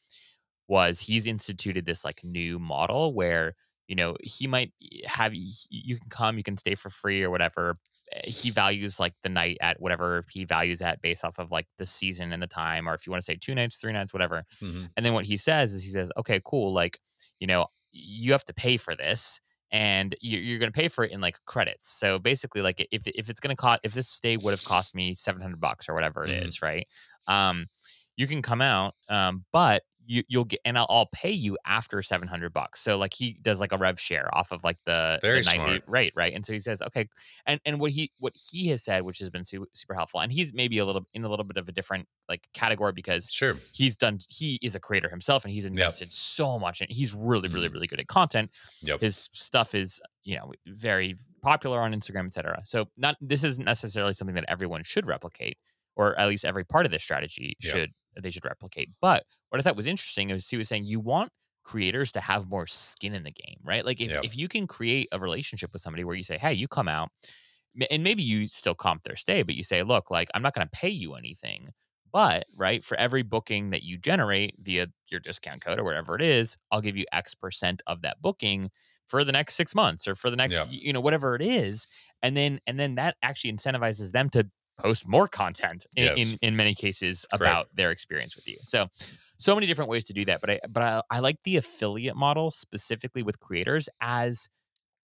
was he's instituted this like new model where you know he might have you can come you can stay for free or whatever Eh, he values like the night at whatever he values at based off of like the season and the time or if you want to say two nights three nights whatever Mhm. and then what he says is he says okay cool like you know you have to pay for this and you- you're going to pay for it in like credits so basically like if, if it's going to cost if this stay would have cost me 700 bucks or whatever it is, Mhm. right um you can come out um but you, you'll get and I'll, I'll pay you after 700 bucks. So like he does like a rev share off of like the, Very the nightly smart. rate right? And so he says okay and and what he what he has said which has been super, super helpful and he's maybe a little in a little bit of a different like category because sure. he's done he is a creator himself and he's invested so much and he's really really Mhm. really good at content. Yep. His stuff is you know very popular on instagram etc so not this isn't necessarily something that everyone should replicate or at least every part of this strategy Yeah. should they should replicate but what i thought was interesting is he was saying you want creators to have more skin in the game right like if, Yeah. if you can create a relationship with somebody where you say hey you come out and maybe you still comp their stay but you say look like i'm not going to pay you anything but right for every booking that you generate via your discount code or wherever it is i'll give you x percent of that booking for the next six months or for the next Yeah. you know whatever it is and then and then that actually incentivizes them to post more content in, Yes. in, in many cases Correct. about their experience with you. So so many different ways to do that but i but i, I like the affiliate model specifically with creators as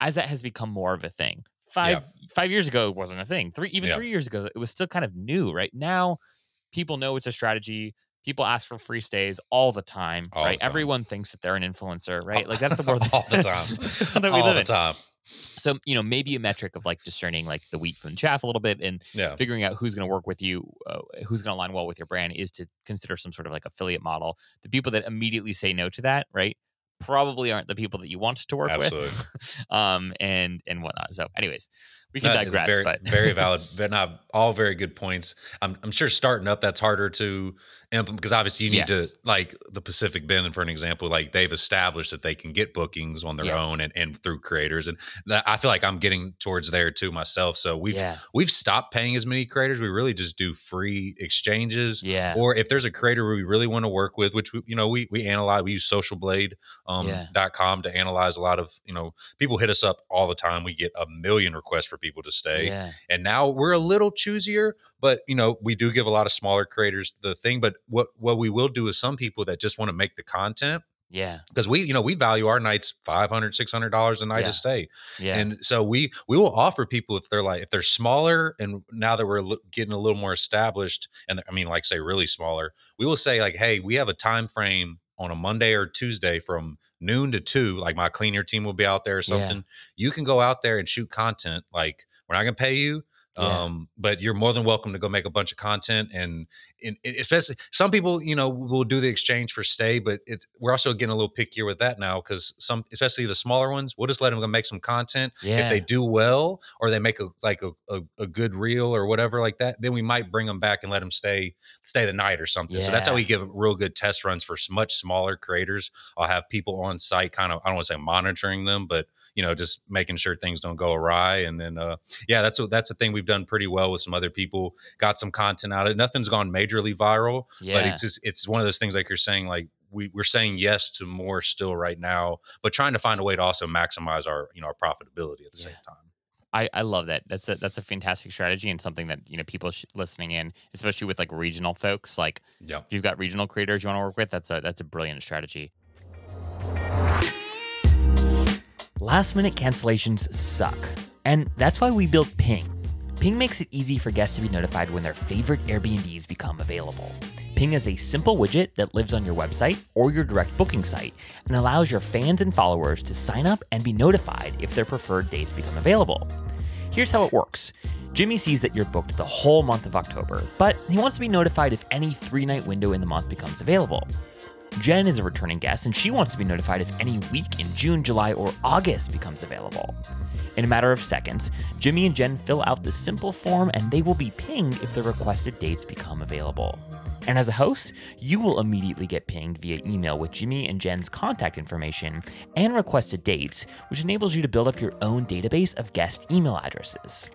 as that has become more of a thing. Five five years ago it wasn't a thing. Three even Yeah. three years ago it was still kind of new right? Now people know it's a strategy. People ask for free stays all the time All the right time. everyone thinks that they're an influencer right? Like that's the world all the time. that we all live the in. time so you know maybe a metric of like discerning like the wheat from the chaff a little bit and yeah figuring out who's going to work with you, uh, who's going to align well with your brand is to consider some sort of like affiliate model. The people that immediately say no to that, right, probably aren't the people that you want to work Absolutely. with, um, and and whatnot. So, anyways, we can That digress, very, but very valid. But not all very good points. I'm, I'm sure starting up that's harder to implement because obviously you need Yes. to like the Pacific Bend, for an example, like they've established that they can get bookings on their Yeah. own and, and through creators, and that I feel like I'm getting towards there too myself. So we've yeah, we've stopped paying as many creators. We really just do free exchanges. yeah, Or if there's a creator we really want to work with, which we, you know we we analyze, we use Social Blade um, Yeah. dot com to analyze a lot of you know people hit us up all the time. We get a million requests for people to stay, yeah, and now we're a little choosier. But you know we do give a lot of smaller creators the thing. But what what we will do is some people that just want to make the content yeah, because we you know we value our nights 500 600 dollars a night Yeah. to stay yeah, and so we we will offer people if they're like if they're smaller and now that we're getting a little more established and i mean like say really smaller we will say like hey we have a time frame on a monday or tuesday from noon to two like my cleaner team will be out there or Yeah. something you can go out there and shoot content like we're not going to pay you Yeah. um but you're more than welcome to go make a bunch of content and, and especially some people you know will do the exchange for stay but it's we're also getting a little pickier with that now because some especially the smaller ones we'll just let them go make some content yeah. if they do well or they make a like a, a, a good reel or whatever like that then we might bring them back and let them stay stay the night or something so that's how we give real good test runs for much smaller creators i'll have people on site kind of i don't want to say monitoring them but you know just making sure things don't go awry and then uh yeah that's what that's the thing we've done pretty well with some other people got some content out of it nothing's gone majorly viral yeah. but it's just it's one of those things like you're saying like we, we're saying yes to more still right now but trying to find a way to also maximize our you know our profitability at the same time I, I love that. That's a that's a fantastic strategy and something that you know people sh- listening in, especially with like regional folks, like yeah if you've got regional creators you want to work with, that's a that's a brilliant strategy. Last minute cancellations suck. And that's why we built Ping. Ping makes it easy for guests to be notified when their favorite Airbnbs become available. Ping is a simple widget that lives on your website or your direct booking site and allows your fans and followers to sign up and be notified if their preferred dates become available. Here's how it works Jimmy sees that you're booked the whole month of October, but he wants to be notified if any three night window in the month becomes available. Jen is a returning guest and she wants to be notified if any week in June, July, or August becomes available. In a matter of seconds, Jimmy and Jen fill out the simple form and they will be pinged if the requested dates become available. And as a host, you will immediately get pinged via email with Jimmy and Jen's contact information and requested dates, which enables you to build up your own database of guest email addresses.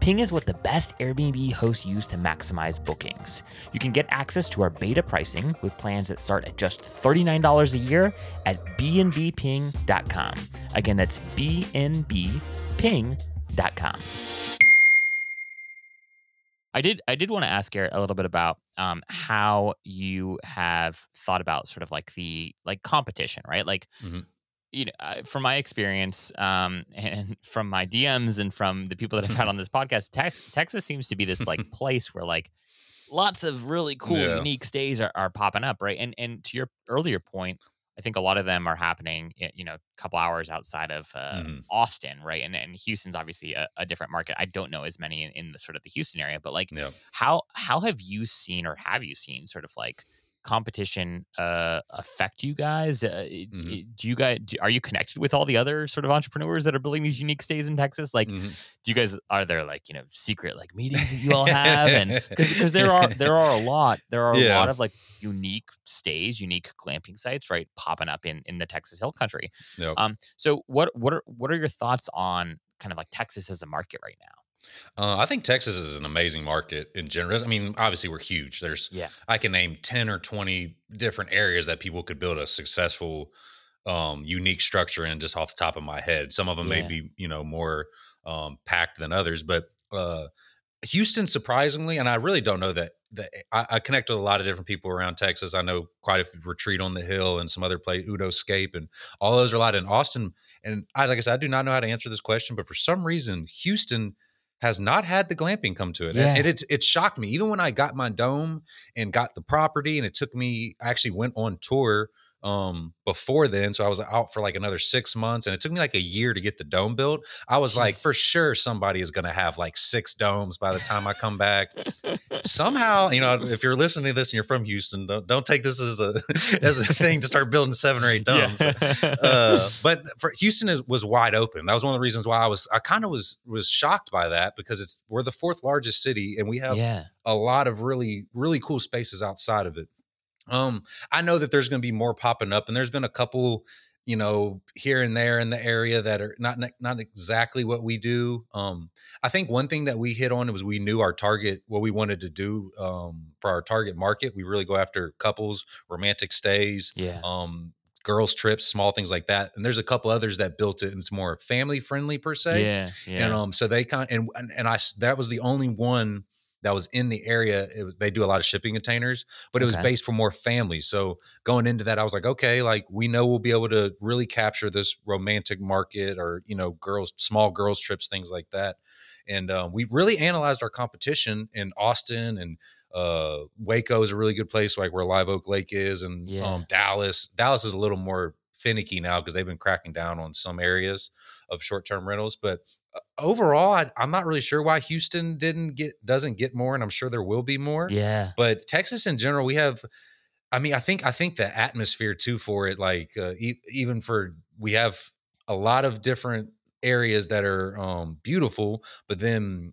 Ping is what the best Airbnb hosts use to maximize bookings. You can get access to our beta pricing with plans that start at just $39 a year at bnbping.com. Again, that's bnbping.com. I did I did want to ask Garrett a little bit about um, how you have thought about sort of like the like competition, right? Like mm-hmm you know, uh, from my experience um, and from my DMs and from the people that I've had on this podcast, Tex- Texas seems to be this like place where like lots of really cool, yeah. unique stays are, are popping up, right? And and to your earlier point, I think a lot of them are happening, you know, a couple hours outside of uh, mm-hmm. Austin, right? And and Houston's obviously a, a, different market. I don't know as many in, in, the sort of the Houston area, but like, yeah. how how have you seen or have you seen sort of like competition uh, affect you guys? Uh, mm-hmm. Do you guys do, are you connected with all the other sort of entrepreneurs that are building these unique stays in Texas? Like, mm-hmm. do you guys are there like you know secret like meetings that you all have? And because there are there are a lot there are yeah. a lot of like unique stays, unique glamping sites, right, popping up in in the Texas Hill Country. Yep. Um, so what what are what are your thoughts on kind of like Texas as a market right now? Uh, I think Texas is an amazing market in general. I mean, obviously we're huge. There's, yeah, I can name ten or twenty different areas that people could build a successful, um, unique structure in. Just off the top of my head, some of them yeah. may be you know more um, packed than others, but uh, Houston, surprisingly, and I really don't know that. That I, I, connect with a lot of different people around Texas. I know quite a few Retreat on the Hill and some other play Udoscape, and all those are a lot in Austin. And I, like I said, I do not know how to answer this question, but for some reason, Houston has not had the glamping come to it. Yeah. And, it's it shocked me. Even when I got my dome and got the property and it took me I actually went on tour um before then so i was out for like another six months and it took me like a year to get the dome built i was Jeez. like for sure somebody is going to have like six domes by the time i come back somehow you know if you're listening to this and you're from houston don't, don't take this as a as a thing to start building seven or eight domes yeah. but, uh, but for houston is, was wide open that was one of the reasons why i was i kind of was was shocked by that because it's we're the fourth largest city and we have yeah. a lot of really really cool spaces outside of it um, I know that there's going to be more popping up, and there's been a couple, you know, here and there in the area that are not not exactly what we do. Um, I think one thing that we hit on was we knew our target, what we wanted to do um, for our target market. We really go after couples, romantic stays, yeah. um, girls trips, small things like that. And there's a couple others that built it and it's more family friendly per se. Yeah, yeah. And um, so they kind of, and and I that was the only one that was in the area. Was, they do a lot of shipping containers, but it was based for more families. So going into that, I was like, okay, like we know we'll be able to really capture this romantic market or, you know, girls, small girls trips, things like that. And um, we really analyzed our competition in Austin and uh, Waco is a really good place, like where Live Oak Lake is, and yeah. um, Dallas. Dallas is a little more finicky now because they've been cracking down on some areas of short-term rentals. But uh, overall, I, am not really sure why Houston didn't get doesn't get more, and I'm sure there will be more. Yeah. But Texas in general, we have. I mean, I think I think the atmosphere too for it, like uh, e- even for we have a lot of different areas that are um, beautiful, but then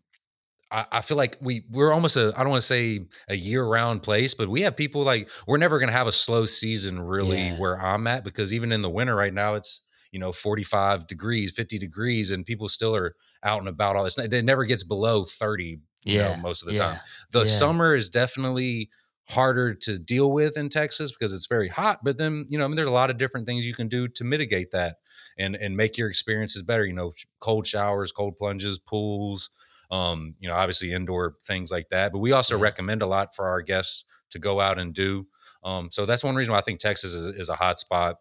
I, I feel like we we're almost a I don't want to say a year round place, but we have people like we're never going to have a slow season really yeah. where I'm at because even in the winter right now it's you know 45 degrees 50 degrees and people still are out and about all this it never gets below 30 you yeah. know most of the yeah. time the yeah. summer is definitely harder to deal with in Texas because it's very hot but then you know I mean there's a lot of different things you can do to mitigate that and and make your experiences better you know cold showers cold plunges pools um, you know, obviously indoor things like that. But we also yeah. recommend a lot for our guests to go out and do. Um, so that's one reason why I think Texas is, is a hot spot.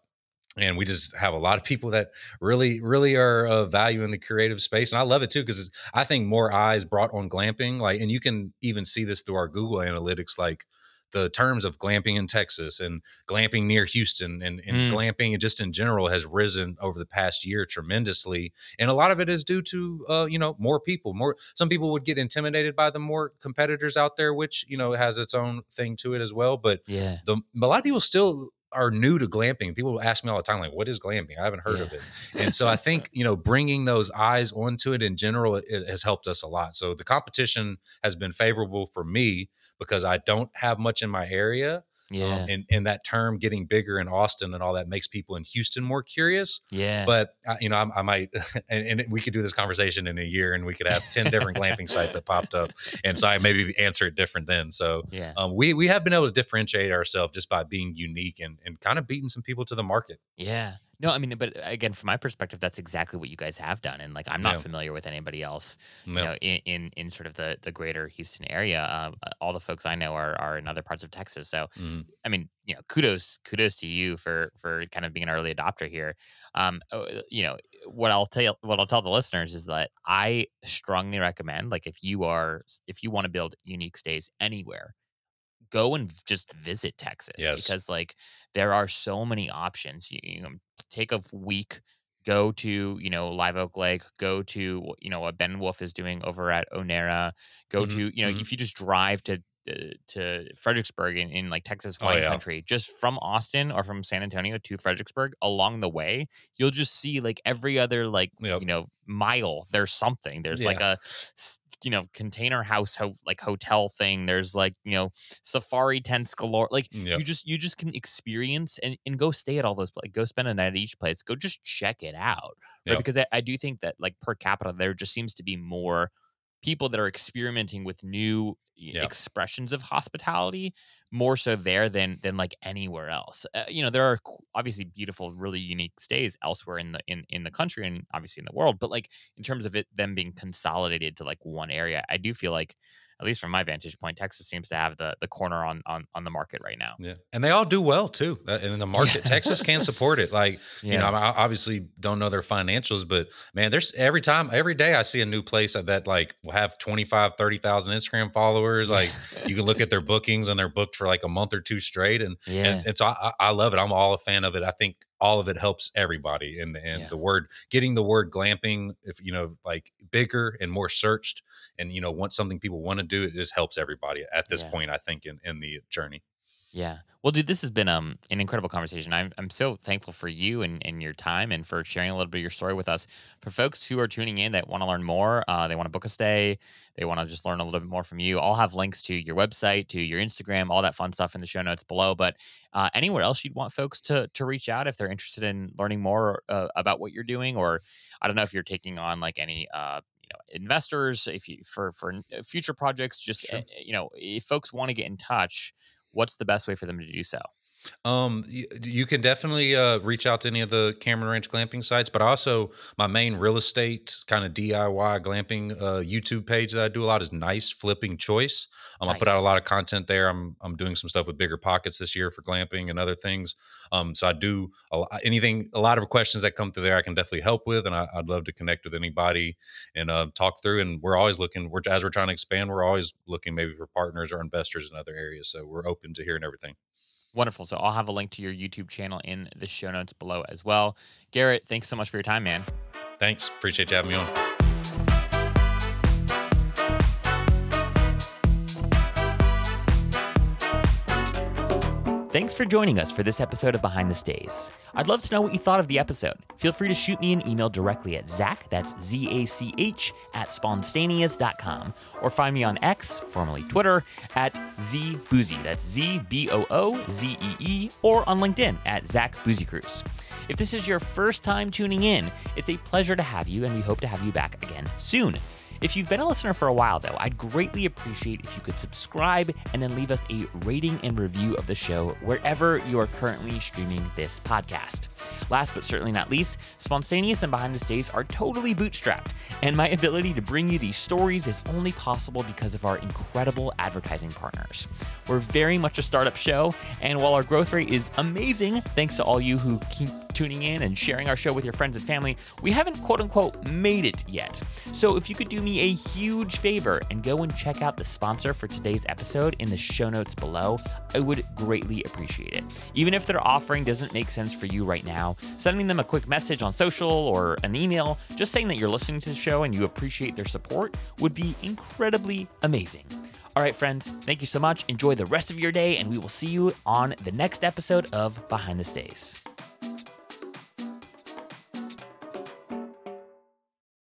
And we just have a lot of people that really really are value in the creative space and i love it too because i think more eyes brought on glamping like and you can even see this through our google analytics like the terms of glamping in texas and glamping near houston and, and mm. glamping just in general has risen over the past year tremendously and a lot of it is due to uh, you know more people more some people would get intimidated by the more competitors out there which you know has its own thing to it as well but yeah the, a lot of people still are new to glamping. People ask me all the time, like, what is glamping? I haven't heard yeah. of it. And so I think, you know, bringing those eyes onto it in general it, it has helped us a lot. So the competition has been favorable for me because I don't have much in my area. Um, yeah. Um, and, and that term getting bigger in Austin and all that makes people in Houston more curious. Yeah. But, uh, you know, I, I might, and, and, we could do this conversation in a year and we could have 10 different glamping sites that popped up. And so I maybe answer it different then. So yeah. um, we, we have been able to differentiate ourselves just by being unique and, and kind of beating some people to the market. Yeah. No, I mean, but again, from my perspective, that's exactly what you guys have done, and like I'm not yeah. familiar with anybody else, you know, in, in, in sort of the the greater Houston area. Uh, all the folks I know are are in other parts of Texas. So, mm. I mean, you know, kudos kudos to you for for kind of being an early adopter here. Um, uh, you know, what I'll tell you, what I'll tell the listeners is that I strongly recommend, like, if you are if you want to build unique stays anywhere, go and just visit Texas yes. because like there are so many options. You, you know, take a week, go to you know Live Oak Lake, go to you know what Ben Wolf is doing over at Onera, go mm-hmm. to you know mm-hmm. if you just drive to Uh, to Fredericksburg in, in like Texas wine oh, yeah. country, just from Austin or from San Antonio to Fredericksburg, along the way, you'll just see like every other like yep. you know mile there's something. There's yeah. like a you know container house ho- like hotel thing. There's like you know safari tents galore. Like yep. you just you just can experience and, and go stay at all those like go spend a night at each place. Go just check it out, right? Yep. Because I, I do think that like per capita there just seems to be more people that are experimenting with new expressions of hospitality more so there than than like anywhere else. Uh, you know there are obviously beautiful really unique stays elsewhere in the in in the country and obviously in the world but like in terms of it them being consolidated to like one area i do feel like at least from my vantage point, Texas seems to have the the corner on on on the market right now. Yeah, and they all do well too. Uh, and in the market, Texas can support it. Like yeah. you know, I obviously don't know their financials, but man, there's every time, every day I see a new place that like will have 25, 30,000 Instagram followers. Like you can look at their bookings and they're booked for like a month or two straight, and yeah, and it's I, I love it. I'm all a fan of it. I think all of it helps everybody and and yeah. the word getting the word glamping if you know like bigger and more searched and you know want something people want to do it just helps everybody at this yeah. point i think in in the journey yeah. Well, dude, this has been um, an incredible conversation. I'm, I'm so thankful for you and, and your time and for sharing a little bit of your story with us. For folks who are tuning in that want to learn more, uh, they want to book a stay, they want to just learn a little bit more from you, I'll have links to your website, to your Instagram, all that fun stuff in the show notes below. But uh, anywhere else you'd want folks to, to reach out if they're interested in learning more uh, about what you're doing, or I don't know if you're taking on like any uh, you know investors if you for for future projects just sure. Eh, you know if folks want to get in touch what's the best way for them to do so? Um, you, you can definitely uh, reach out to any of the Cameron Ranch glamping sites, but also my main real estate kind of DIY glamping uh, YouTube page that I do a lot is Nice Flipping Choice. Um, nice. I put out a lot of content there. I'm I'm doing some stuff with bigger pockets this year for glamping and other things. Um, so I do a, anything, a lot of questions that come through there, I can definitely help with, and I, would love to connect with anybody and uh, talk through. And we're always looking, we're as we're trying to expand, we're always looking maybe for partners or investors in other areas. So we're open to hearing everything. Wonderful. So I'll have a link to your YouTube channel in the show notes below as well. Garrett, thanks so much for your time, man. Thanks. Appreciate you having me on. Thanks for joining us for this episode of Behind the Stays. I'd love to know what you thought of the episode. Feel free to shoot me an email directly at Zach, that's Z A C H, at spontaneous.com, or find me on X, formerly Twitter, at ZBoozy, that's Z B O O Z E E, or on LinkedIn at Zach Busekrus. If this is your first time tuning in, it's a pleasure to have you, and we hope to have you back again soon. If you've been a listener for a while, though, I'd greatly appreciate if you could subscribe and then leave us a rating and review of the show wherever you are currently streaming this podcast. Last but certainly not least, Spontaneous and Behind the Stays are totally bootstrapped, And my ability to bring you these stories is only possible because of our incredible advertising partners. We're very much a startup show, and while our growth rate is amazing, thanks to all you who keep tuning in and sharing our show with your friends and family, we haven't quote unquote made it yet. So if you could do me a huge favor and go and check out the sponsor for today's episode in the show notes below, I would greatly appreciate it. Even if their offering doesn't make sense for you right now, sending them a quick message on social or an email, just saying that you're listening to the show and you appreciate their support would be incredibly amazing. All right, friends, thank you so much. Enjoy the rest of your day, and we will see you on the next episode of Behind the Stays.